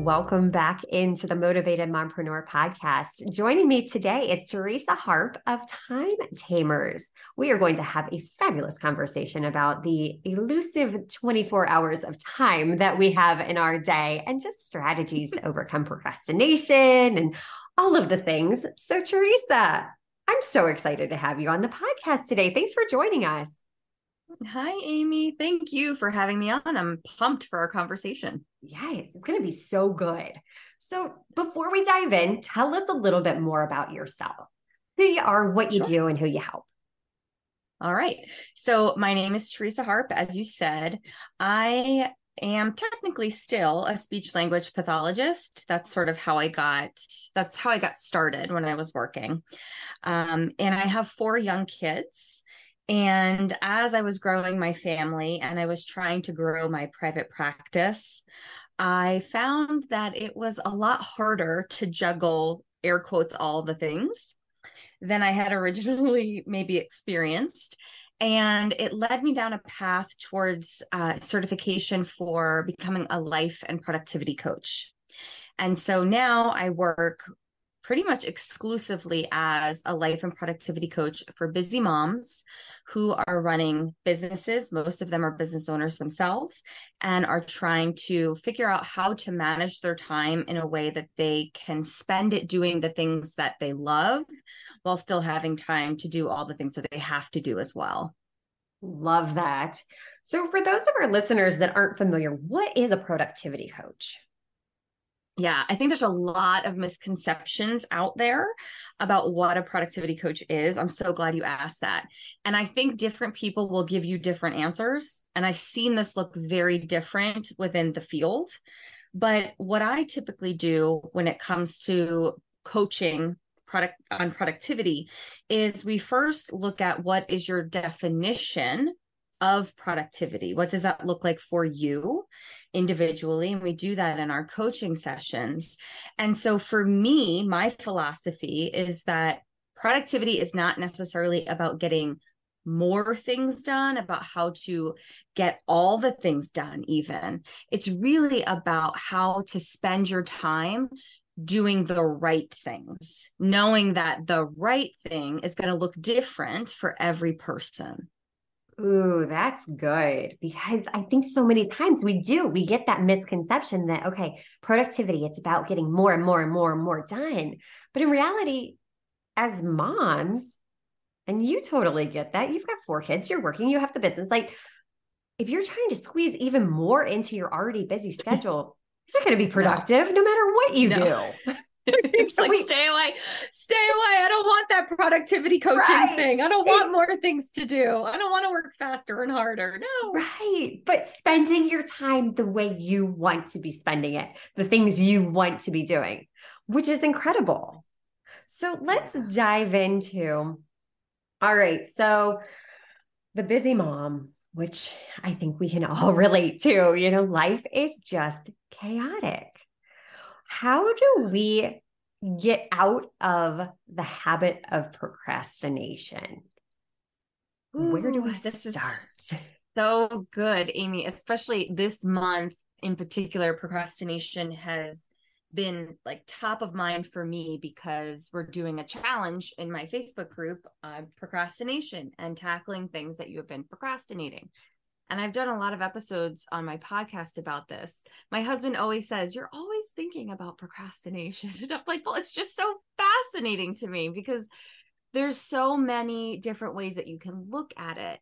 Welcome back into the Motivated Mompreneur podcast. Joining me today is Theresa Harp of Time Tamers. We are going to have a fabulous conversation about the elusive 24 hours of time that we have in our day and just strategies to overcome procrastination and all of the things. So, Theresa, I'm so excited to have you on the podcast today. Thanks for joining us. Hi, Amy. Thank you for having me on. I'm pumped for our conversation. Yes, it's going to be so good. So, before we dive in, tell us a little bit more about yourself who you are, what you sure. do, and who you help. All right. So, my name is Theresa Harp. As you said, I am technically still a speech language pathologist. That's sort of how I got that's how I got started when I was working. Um, and I have four young kids. And as I was growing my family and I was trying to grow my private practice, I found that it was a lot harder to juggle air quotes all the things than I had originally maybe experienced. And it led me down a path towards uh, certification for becoming a life and productivity coach. And so now I work pretty much exclusively as a life and productivity coach for busy moms who are running businesses. Most of them are business owners themselves and are trying to figure out how to manage their time in a way that they can spend it doing the things that they love while still having time to do all the things that they have to do as well. Love that. So, for those of our listeners that aren't familiar, what is a productivity coach? Yeah, I think there's a lot of misconceptions out there about what a productivity coach is. I'm so glad you asked that. And I think different people will give you different answers. And I've seen this look very different within the field. But what I typically do when it comes to coaching product on productivity is we first look at what is your definition of productivity. What does that look like for you individually? And we do that in our coaching sessions. And so for me, my philosophy is that productivity is not necessarily about getting more things done, about how to get all the things done, even. It's really about how to spend your time doing the right things, knowing that the right thing is going to look different for every person. Ooh, that's good because I think so many times we do, we get that misconception that, okay, productivity, it's about getting more and more and more and more done. But in reality, as moms, and you totally get that, you've got four kids, you're working, you have the business. Like, if you're trying to squeeze even more into your already busy schedule, you're not going to be productive no, no matter what you no. do. it's like stay away. Stay away. I don't want that productivity coaching right. thing. I don't want more things to do. I don't want to work faster and harder. No. Right. But spending your time the way you want to be spending it the things you want to be doing which is incredible. So let's dive into all right so the busy mom which i think we can all relate to you know life is just chaotic how do we get out of the habit of procrastination? Ooh, Where do we start? so good, Amy, especially this month in particular, procrastination has been like top of mind for me because we're doing a challenge in my Facebook group on procrastination and tackling things that you have been procrastinating. And I've done a lot of episodes on my podcast about this. My husband always says, You're always thinking about procrastination. And I'm like, Well, it's just so fascinating to me because there's so many different ways that you can look at it.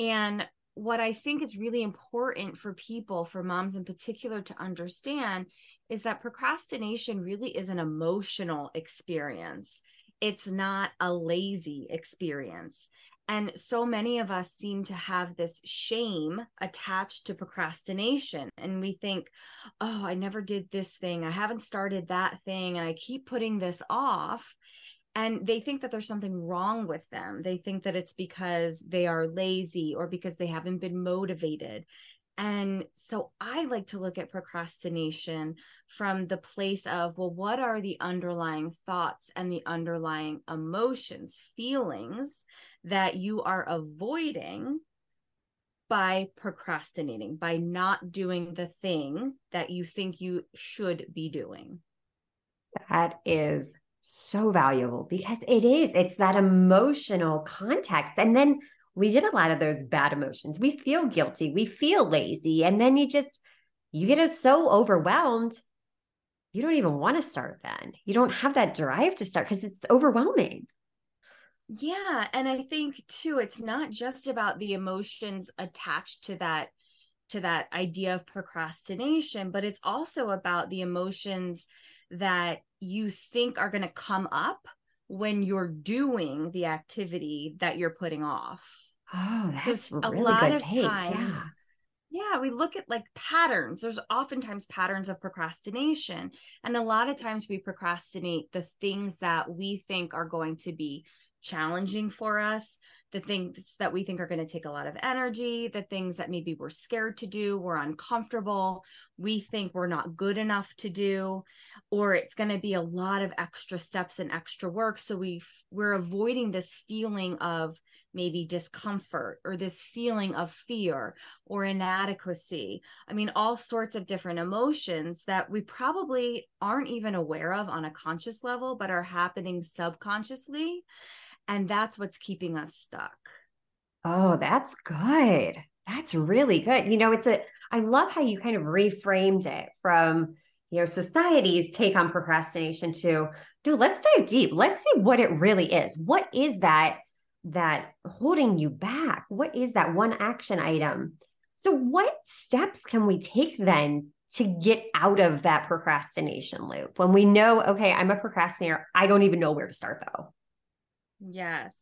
And what I think is really important for people, for moms in particular, to understand is that procrastination really is an emotional experience. It's not a lazy experience. And so many of us seem to have this shame attached to procrastination. And we think, oh, I never did this thing. I haven't started that thing. And I keep putting this off. and they think that there's something wrong with them. They think that it's because they are lazy or because they haven't been motivated. And so I like to look at procrastination from the place of, well, what are the underlying thoughts and the underlying emotions, feelings that you are avoiding by procrastinating, by not doing the thing that you think you should be doing? That is so valuable because it is, it's that emotional context. And then we get a lot of those bad emotions. We feel guilty, we feel lazy, and then you just you get so overwhelmed. You don't even want to start then. You don't have that drive to start because it's overwhelming. Yeah, and I think too it's not just about the emotions attached to that to that idea of procrastination, but it's also about the emotions that you think are going to come up when you're doing the activity that you're putting off. Oh, that's so a really lot of take. times. Yeah. Yeah, we look at like patterns. There's oftentimes patterns of procrastination. And a lot of times we procrastinate the things that we think are going to be challenging for us, the things that we think are going to take a lot of energy, the things that maybe we're scared to do, we're uncomfortable, we think we're not good enough to do, or it's going to be a lot of extra steps and extra work. So we we're avoiding this feeling of maybe discomfort or this feeling of fear or inadequacy. I mean, all sorts of different emotions that we probably aren't even aware of on a conscious level, but are happening subconsciously. And that's what's keeping us stuck. Oh, that's good. That's really good. You know, it's a, I love how you kind of reframed it from, you know, society's take on procrastination to, no, let's dive deep. Let's see what it really is. What is that, that holding you back? What is that one action item? So, what steps can we take then to get out of that procrastination loop when we know, okay, I'm a procrastinator. I don't even know where to start though. Yes.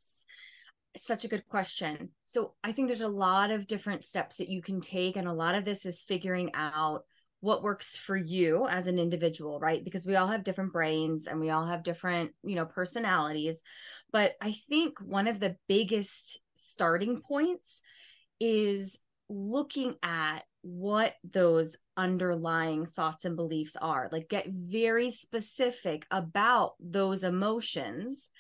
Such a good question. So I think there's a lot of different steps that you can take. And a lot of this is figuring out what works for you as an individual, right? Because we all have different brains and we all have different, you know, personalities. But I think one of the biggest starting points is looking at what those underlying thoughts and beliefs are. Like, get very specific about those emotions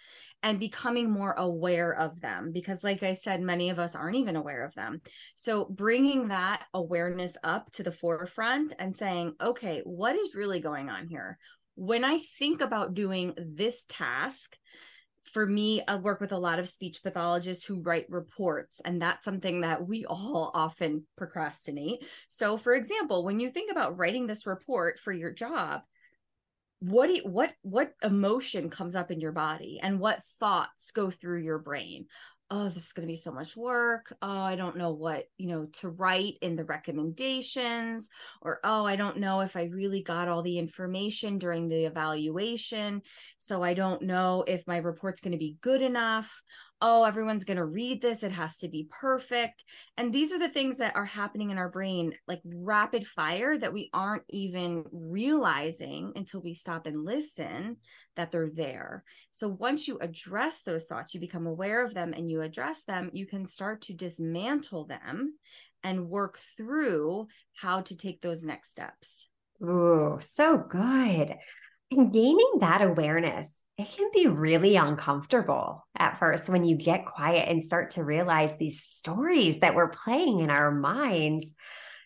and becoming more aware of them because like i said many of us aren't even aware of them so bringing that awareness up to the forefront and saying okay what is really going on here when i think about doing this task for me, I work with a lot of speech pathologists who write reports, and that's something that we all often procrastinate. So, for example, when you think about writing this report for your job, what do you, what what emotion comes up in your body and what thoughts go through your brain? Oh this is going to be so much work. Oh i don't know what you know to write in the recommendations. Or oh i don't know if i really got all the information during the evaluation. So i don't know if my report's going to be good enough oh, everyone's going to read this. It has to be perfect. And these are the things that are happening in our brain, like rapid fire, that we aren't even realizing until we stop and listen that they're there. So once you address those thoughts, you become aware of them and you address them, you can start to dismantle them and work through how to take those next steps. Ooh, so good. And gaining that awareness it can be really uncomfortable at first when you get quiet and start to realize these stories that we're playing in our minds.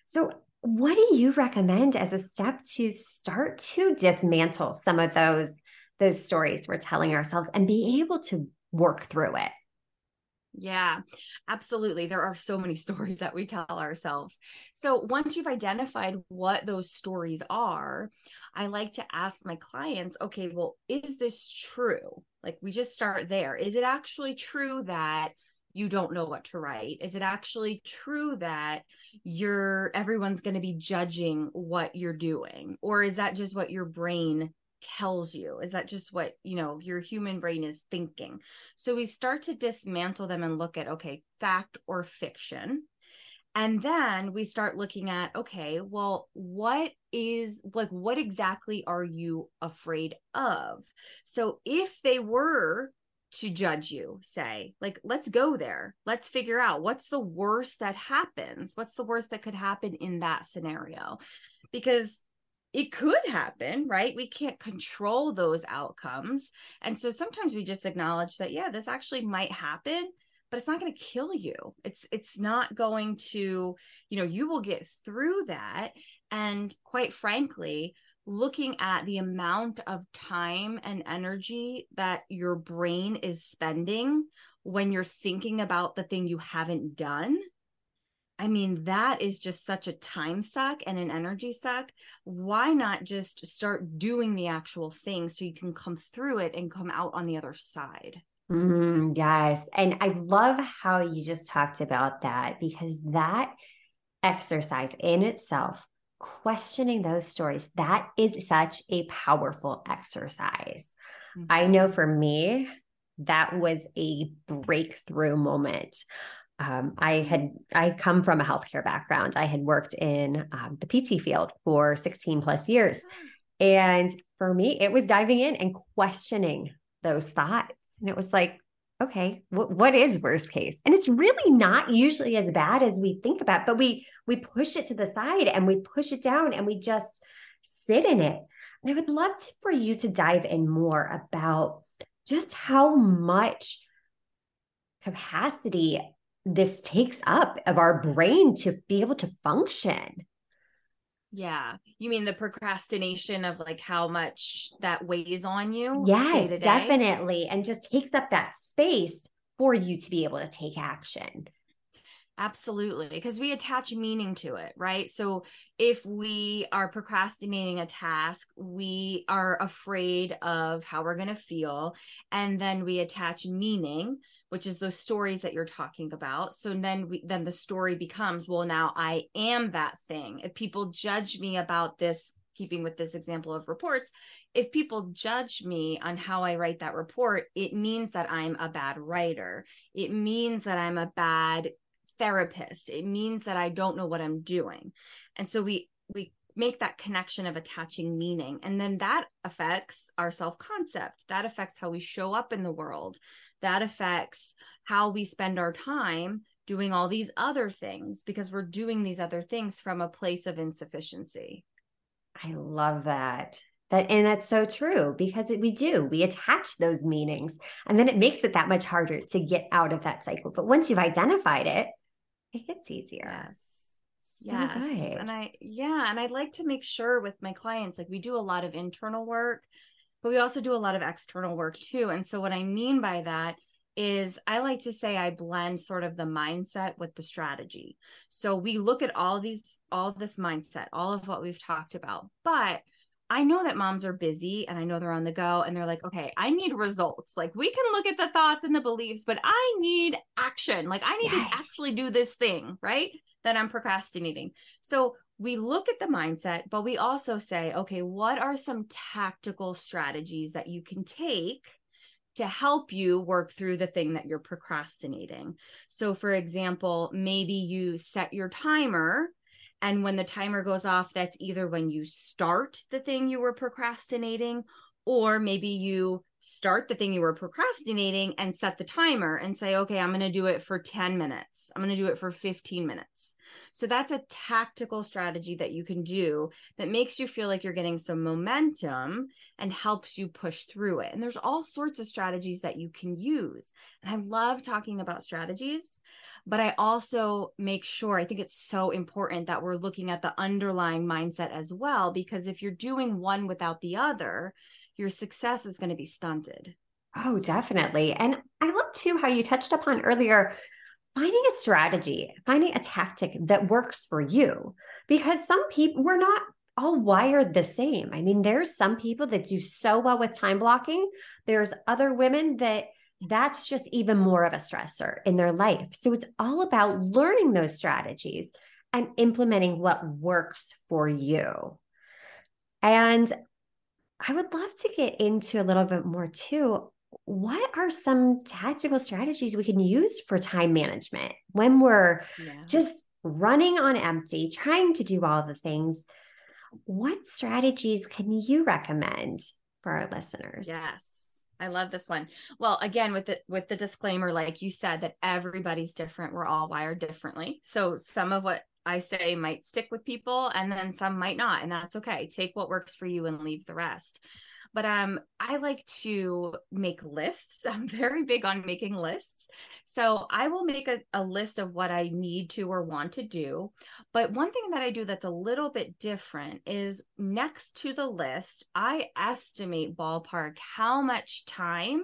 So, what do you recommend as a step to start to dismantle some of those those stories we're telling ourselves and be able to work through it? Yeah, absolutely. There are so many stories that we tell ourselves. So once you've identified what those stories are, I like to ask my clients, okay, well, is this true? Like we just start there. Is it actually true that you don't know what to write? Is it actually true that you're everyone's going to be judging what you're doing? Or is that just what your brain tells you is that just what you know your human brain is thinking so we start to dismantle them and look at okay fact or fiction And then we start looking at, okay, well, what is like, what exactly are you afraid of? So if they were to judge you, say, like, let's go there. Let's figure out what's the worst that happens. What's the worst that could happen in that scenario? Because it could happen, right? We can't control those outcomes. And so sometimes we just acknowledge that, yeah, this actually might happen but it's not going to kill you it's it's not going to you know you will get through that and quite frankly looking at the amount of time and energy that your brain is spending when you're thinking about the thing you haven't done I mean, that is just such a time suck and an energy suck. Why not just start doing the actual thing so you can come through it and come out on the other side? Mm, yes. And I love how you just talked about that because that exercise in itself, questioning those stories, that is such a powerful exercise. Mm-hmm. I know for me, that was a breakthrough moment. Um, I had I come from a healthcare background. I had worked in um, the PT field for 16 plus years, ah. and for me, it was diving in and questioning those thoughts and it was like, okay, what, what is worst case? And it's really not usually as bad as we think about, but we we push it to the side and we push it down and we just sit in it. And I would love to, for you to dive in more about just how much capacity this takes up of our brain to be able to function. Yeah. You mean the procrastination of like how much that weighs on you? Yes, definitely. And just takes up that space for you to be able to take action. Absolutely. Because we attach meaning to it, right? So if we are procrastinating a task, we are afraid of how we're going to feel. And then we attach meaning, which is those stories that you're talking about. So then we, then the story becomes, well, now I am that thing. If people judge me about this, keeping with this example of reports, if people judge me on how I write that report, it means that I'm a bad writer. It means that I'm a bad therapist it means that i don't know what i'm doing and so we we make that connection of attaching meaning. And then that affects our self concept that affects how we show up in the world. That affects how we spend our time doing all these other things because we're doing these other things from a place of insufficiency. I love that. That and that's so true because we do we attach those meanings and then it makes it that much harder to get out of that cycle. But once you've identified it it gets easier. Yes. Yes. And I, yeah. And I like to make sure with my clients, like we do a lot of internal work, but we also do a lot of external work too. And so what I mean by that is I like to say I blend sort of the mindset with the strategy. So we look at all these, all this mindset, all of what we've talked about, but I know that moms are busy and I know they're on the go and they're like, okay, I need results. Like we can look at the thoughts and the beliefs, but I need action. Like I need yes. to actually do this thing, right? That I'm procrastinating. So we look at the mindset, but we also say, okay, what are some tactical strategies that you can take to help you work through the thing that you're procrastinating? So, for example, maybe you set your timer and when the timer goes off, that's either when you start the thing you were procrastinating, or maybe you start the thing you were procrastinating and set the timer and say, okay, I'm going to do it for 10 minutes. I'm going to do it for 15 minutes. So that's a tactical strategy that you can do that makes you feel like you're getting some momentum and helps you push through it. And there's all sorts of strategies that you can use. And I love talking about strategies but I also make sure I think it's so important that we're looking at the underlying mindset as well, because if you're doing one without the other, your success is going to be stunted. Oh, definitely. And I love too how you touched upon earlier finding a strategy, finding a tactic that works for you, because some people, we're not all wired the same. I mean, there's some people that do so well with time blocking, there's other women that that's just even more of a stressor in their life. So it's all about learning those strategies and implementing what works for you. And I would love to get into a little bit more too. What are some tactical strategies we can use for time management when we're yeah. just running on empty, trying to do all the things, what strategies can you recommend for our listeners? Yes. I love this one. Well, again, with the with the disclaimer, like you said, that everybody's different. We're all wired differently. So some of what I say might stick with people and then some might not. And that's okay. Take what works for you and leave the rest but um i like to make lists. I'm very big on making lists. So i will make a, a list of what i need to or want to do. But one thing that i do that's a little bit different is next to the list i estimate ballpark how much time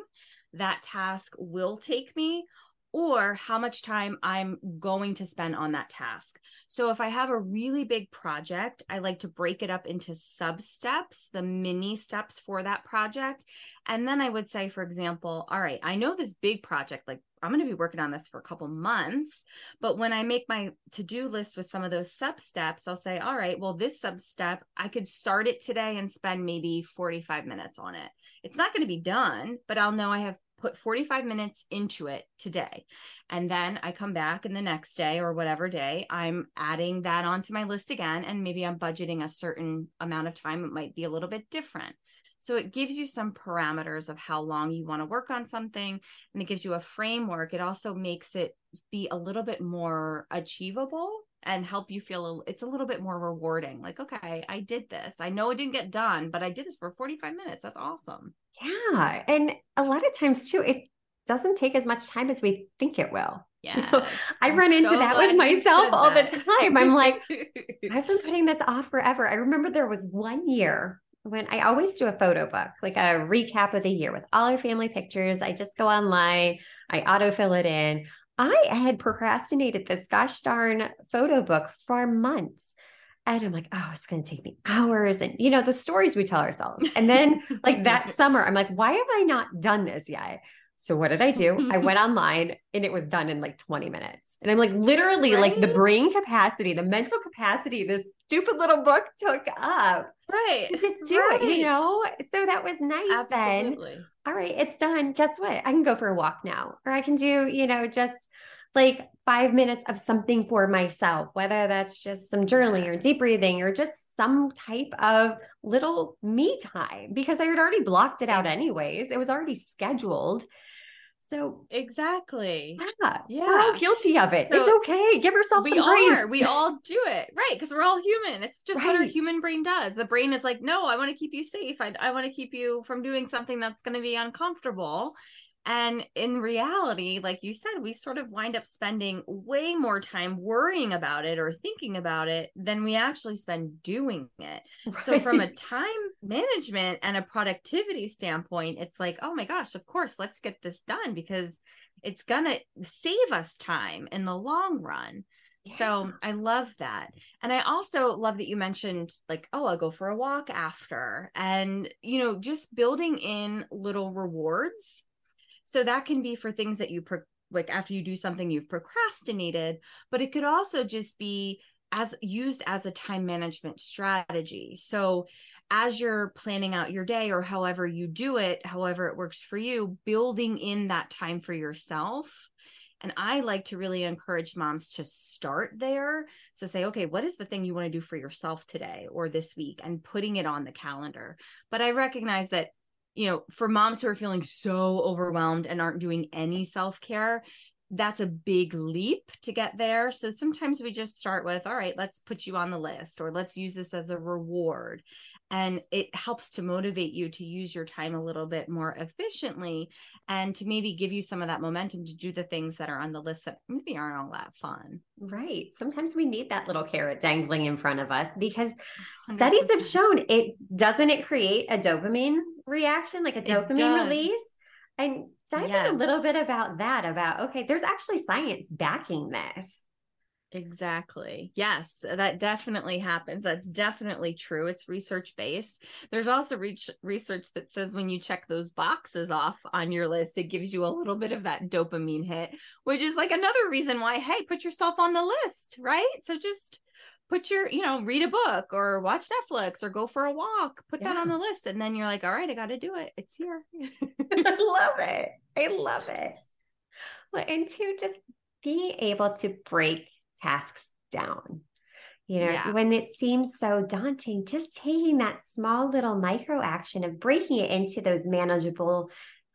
that task will take me or how much time I'm going to spend on that task. So if I have a really big project, I like to break it up into sub steps, the mini steps for that project. And then I would say, for example, all right, I know this big project, like I'm going to be working on this for a couple months. But when I make my to do list with some of those sub steps, I'll say, all right, well, this sub step, I could start it today and spend maybe 45 minutes on it. It's not going to be done, but I'll know I have put 45 minutes into it today. And then I come back and the next day or whatever day, I'm adding that onto my list again. And maybe I'm budgeting a certain amount of time. It might be a little bit different. So it gives you some parameters of how long you want to work on something and it gives you a framework. It also makes it be a little bit more achievable and help you feel it's a little bit more rewarding. Like, okay, I did this. I know it didn't get done, but I did this for 45 minutes. That's awesome. Yeah. And a lot of times too, it doesn't take as much time as we think it will. Yeah. I I'm run into so that with myself all that. the time. I'm like, I've been putting this off forever. I remember there was one year when I always do a photo book, like a recap of the year with all our family pictures. I just go online, I autofill it in. I had procrastinated this gosh darn photo book for months. And I'm like, oh, it's going to take me hours. And, you know, the stories we tell ourselves. And then, like that summer, I'm like, why have I not done this yet? So, what did I do? I went online and it was done in like 20 minutes. And I'm like, literally, right? like the brain capacity, the mental capacity this stupid little book took up. Right. Just do right. it, you know? So that was nice Absolutely. then. All right, it's done. Guess what? I can go for a walk now, or I can do, you know, just like five minutes of something for myself, whether that's just some journaling or deep breathing or just some type of little me time because I had already blocked it out anyways. It was already scheduled. So exactly. Yeah. Yeah. We're all guilty of it. So it's okay. Give yourself we some grace. Are. We all do it. Right. Because we're all human. It's just right. what our human brain does. The brain is like, no, I want to keep you safe. I, I want to keep you from doing something that's going to be uncomfortable. And in reality, like you said, we sort of wind up spending way more time worrying about it or thinking about it than we actually spend doing it. Right. So, from a time management and a productivity standpoint, it's like, oh my gosh, of course, let's get this done because it's going to save us time in the long run. Yeah. So I love that. And I also love that you mentioned, like, oh, I'll go for a walk after. And, you know, just building in little rewards so that can be for things that you pro- like after you do something you've procrastinated, but it could also just be as used as a time management strategy. So as you're planning out your day or however you do it, however it works for you, building in that time for yourself. And I like to really encourage moms to start there. So say, okay, what is the thing you want to do for yourself today or this week and putting it on the calendar. But I recognize that you know, for moms who are feeling so overwhelmed and aren't doing any self care, that's a big leap to get there. So sometimes we just start with, all right, let's put you on the list or let's use this as a reward. And it helps to motivate you to use your time a little bit more efficiently and to maybe give you some of that momentum to do the things that are on the list that maybe aren't all that fun. Right. Sometimes we need that little carrot dangling in front of us because 100%. studies have shown it doesn't it create a dopamine reaction, like a dopamine release? And dive yes. in a little bit about that about okay, there's actually science backing this. Exactly. Yes, that definitely happens. That's definitely true. It's research based. There's also reach, research that says when you check those boxes off on your list, it gives you a little bit of that dopamine hit, which is like another reason why, hey, put yourself on the list, right? So just put your, you know, read a book or watch Netflix or go for a walk, put yeah. that on the list. And then you're like, all right, I got to do it. It's here. I love it. I love it. Well, and two, just being able to break tasks down. You know, yeah. when it seems so daunting, just taking that small little micro action of breaking it into those manageable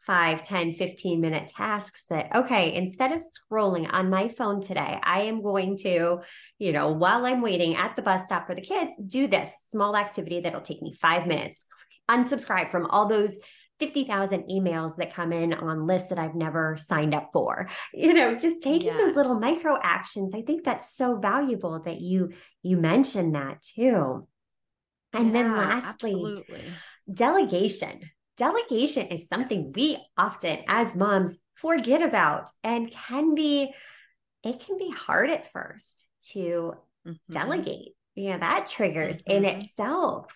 5, 10, 15 minute tasks that, okay, instead of scrolling on my phone today, I am going to, you know, while I'm waiting at the bus stop for the kids, do this small activity that'll take me five minutes, unsubscribe from all those 50,000 emails that come in on lists that I've never signed up for. You know, just taking yes. those little micro actions. I think that's so valuable that you you mentioned that too. And yeah, then lastly, absolutely. delegation. Delegation is something yes. we often as moms forget about and can be it can be hard at first to mm-hmm. delegate. Yeah, that triggers mm-hmm. in itself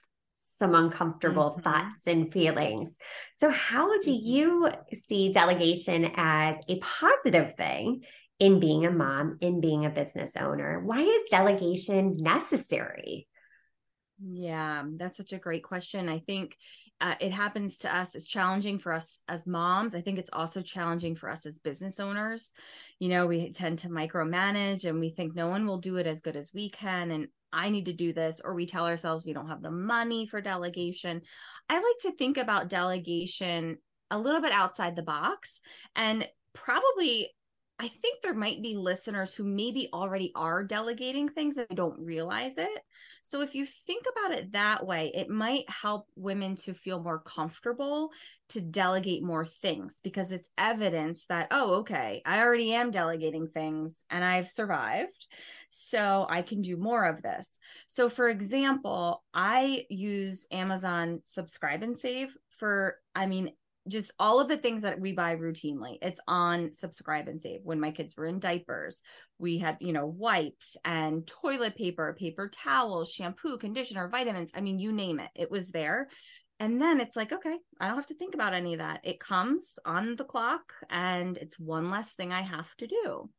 some uncomfortable mm-hmm. thoughts and feelings. So, how do mm-hmm. you see delegation as a positive thing in being a mom, in being a business owner? Why is delegation necessary? Yeah, that's such a great question. I think uh, it happens to us. It's challenging for us as moms. I think it's also challenging for us as business owners. You know, we tend to micromanage and we think no one will do it as good as we can. And I need to do this, or we tell ourselves we don't have the money for delegation. I like to think about delegation a little bit outside the box and probably I think there might be listeners who maybe already are delegating things and don't realize it. So if you think about it that way, it might help women to feel more comfortable to delegate more things because it's evidence that, oh, okay, I already am delegating things and I've survived. So I can do more of this. So, for example, I use Amazon Subscribe and Save for, I mean, just all of the things that we buy routinely. It's on subscribe and save. When my kids were in diapers we had you know wipes and toilet paper paper towels shampoo conditioner vitamins i mean you name it it was there. And then it's like okay i don't have to think about any of that. It comes on the clock and it's one less thing i have to do.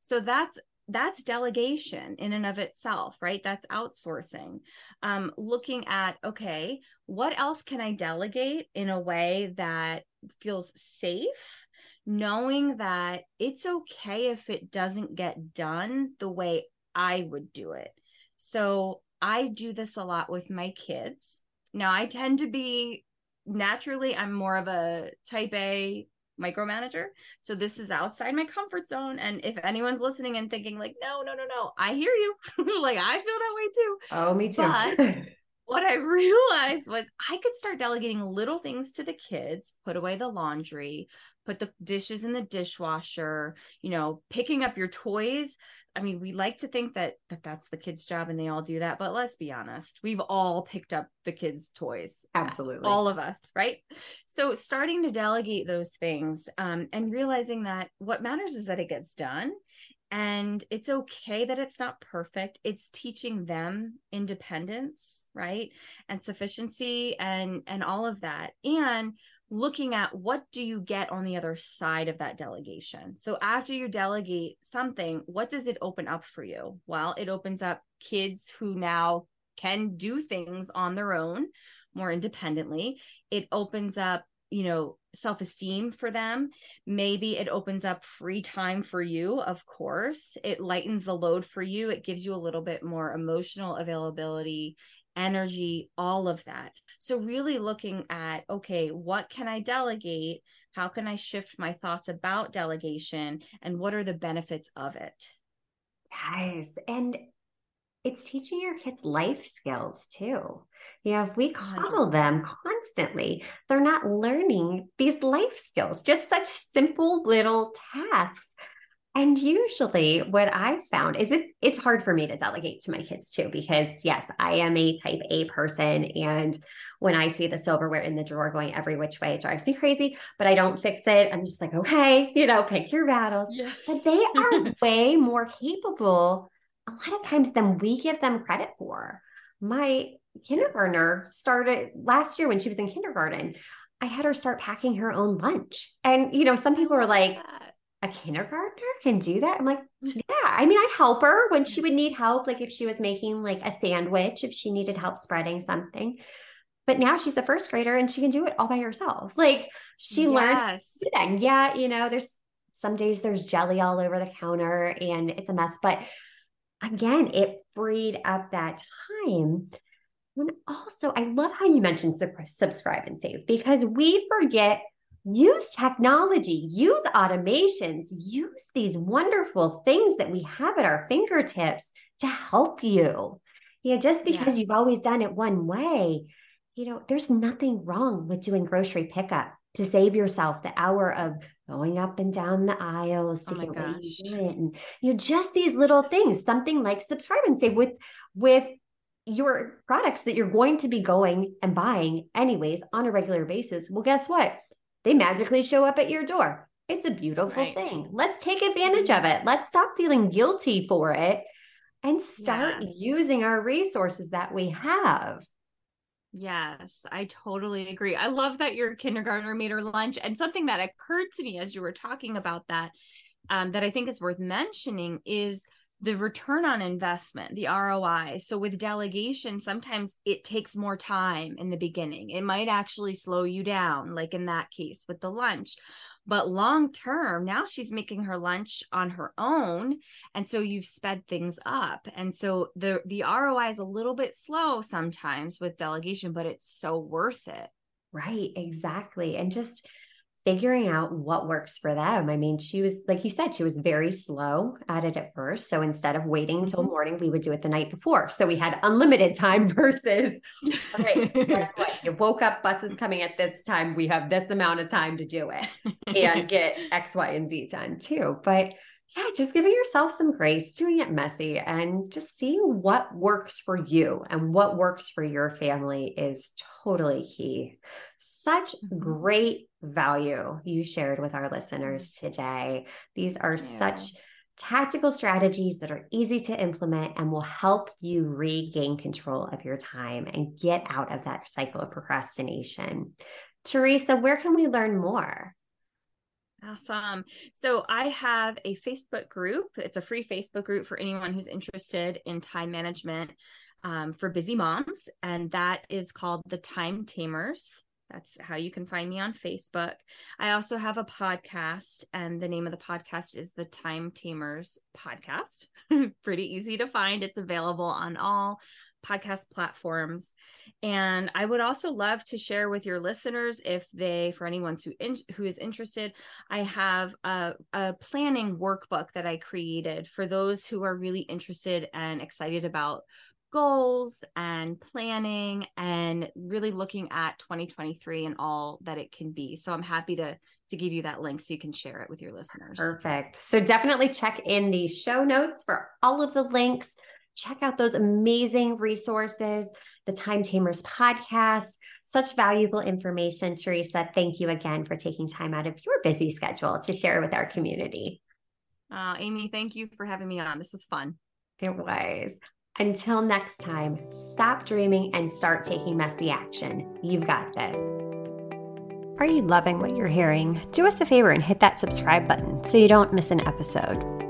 So that's that's delegation in and of itself right? That's outsourcing. Um looking at okay what else can i delegate in a way that feels safe knowing that it's okay if it doesn't get done the way i would do it? So i do this a lot with my kids. Now i tend to be naturally i'm more of a type a micromanager. So this is outside my comfort zone. And if anyone's listening and thinking like, no, no, no, no, I hear you. like I feel that way too. Oh, me too. But what I realized was I could start delegating little things to the kids, put away the laundry, put the dishes in the dishwasher, you know, picking up your toys. I mean, we like to think that, that that's the kids' job and they all do that, but let's be honest, we've all picked up the kids' toys. Absolutely. All of us, right? So, starting to delegate those things um, and realizing that what matters is that it gets done. And it's okay that it's not perfect. It's teaching them independence, right? And sufficiency and and all of that. And looking at what do you get on the other side of that delegation? So after you delegate something what does it open up for you? Well it opens up kids who now can do things on their own more independently. It opens up you know self-esteem for them. Maybe it opens up free time for you of course. It lightens the load for you. It gives you a little bit more emotional availability energy, all of that. So, really looking at okay, what can I delegate? How can I shift my thoughts about delegation? And what are the benefits of it? Yes. And it's teaching your kids life skills too. You know, if we coddle them constantly, they're not learning these life skills, just such simple little tasks and usually what I've found is it's it's hard for me to delegate to my kids too, because yes, I am a type A person. And when I see the silverware in the drawer going every which way, it drives me crazy, but I don't fix it. I'm just like, okay, you know, pick your battles. Yes. But they are way more capable a lot of times than we give them credit for. My kindergartner started last year when she was in kindergarten. I had her start packing her own lunch. And, you know, some people are like, a kindergartner can do that? I'm like, mm-hmm. yeah. I mean, I'd help her when she mm-hmm. would need help, like if she was making like a sandwich, if she needed help spreading something. But now she's a first grader and she can do it all by herself. Like she yes. learned And yeah, you know, there's some days there's jelly all over the counter and it's a mess. But again, it freed up that time. And also, I love how you mentioned subscribe and save because we forget use technology, use automations, use these wonderful things that we have at our fingertips to help you. You know, just because yes. you've always done it one way, you know, there's nothing wrong with doing grocery pickup to save yourself the hour of going up and down the aisles to oh get what you want. And you know, just these little things, something like subscribe and save with with your products that you're going to be going and buying anyways on a regular basis. Well, guess what? They magically show up at your door. It's a beautiful right. thing. Let's take advantage of it. Let's stop feeling guilty for it and start yes. using our resources that we have. Yes, I totally agree. I love that your kindergartner made her lunch. And something that occurred to me as you were talking about that, um, that I think is worth mentioning is the return on investment, the ROI. So with delegation, sometimes it takes more time in the beginning. It might actually slow you down, like in that case with the lunch. But long term, now she's making her lunch on her own. And so you've sped things up. And so the the ROI is a little bit slow sometimes with delegation, but it's so worth it. Right, exactly. And just figuring out what works for them. I mean, she was, like you said, she was very slow at it at first. So instead of waiting until mm-hmm. morning, we would do it the night before. So we had unlimited time versus, okay, guess what? You woke up, buses coming at this time. We have this amount of time to do it and get X, Y, and Z done too. But yeah, just giving yourself some grace, doing it messy, and just seeing what works for you and what works for your family is totally key. Such mm-hmm. great value you shared with our listeners today. These are yeah. such tactical strategies that are easy to implement and will help you regain control of your time and get out of that cycle of procrastination. Theresa, where can we learn more? Awesome. So I have a Facebook group. It's a free Facebook group for anyone who's interested in time management um, for busy moms, and that is called the Time Tamers. That's how you can find me on Facebook. I also have a podcast, and the name of the podcast is the Time Tamers Podcast. Pretty easy to find. It's available on all podcast platforms. And I would also love to share with your listeners, if they, for anyone who in, who is interested, I have a, a planning workbook that I created for those who are really interested and excited about goals and planning and really looking at 2023 and all that it can be. So I'm happy to to give you that link so you can share it with your listeners. Perfect. So definitely check in the show notes for all of the links check out those amazing resources, the Time Tamers podcast. Such valuable information, Theresa. Thank you again for taking time out of your busy schedule to share with our community. Uh, Amy, thank you for having me on. This was fun. It was. Until next time, stop dreaming and start taking messy action. You've got this. Are you loving what you're hearing? Do us a favor and hit that subscribe button so you don't miss an episode.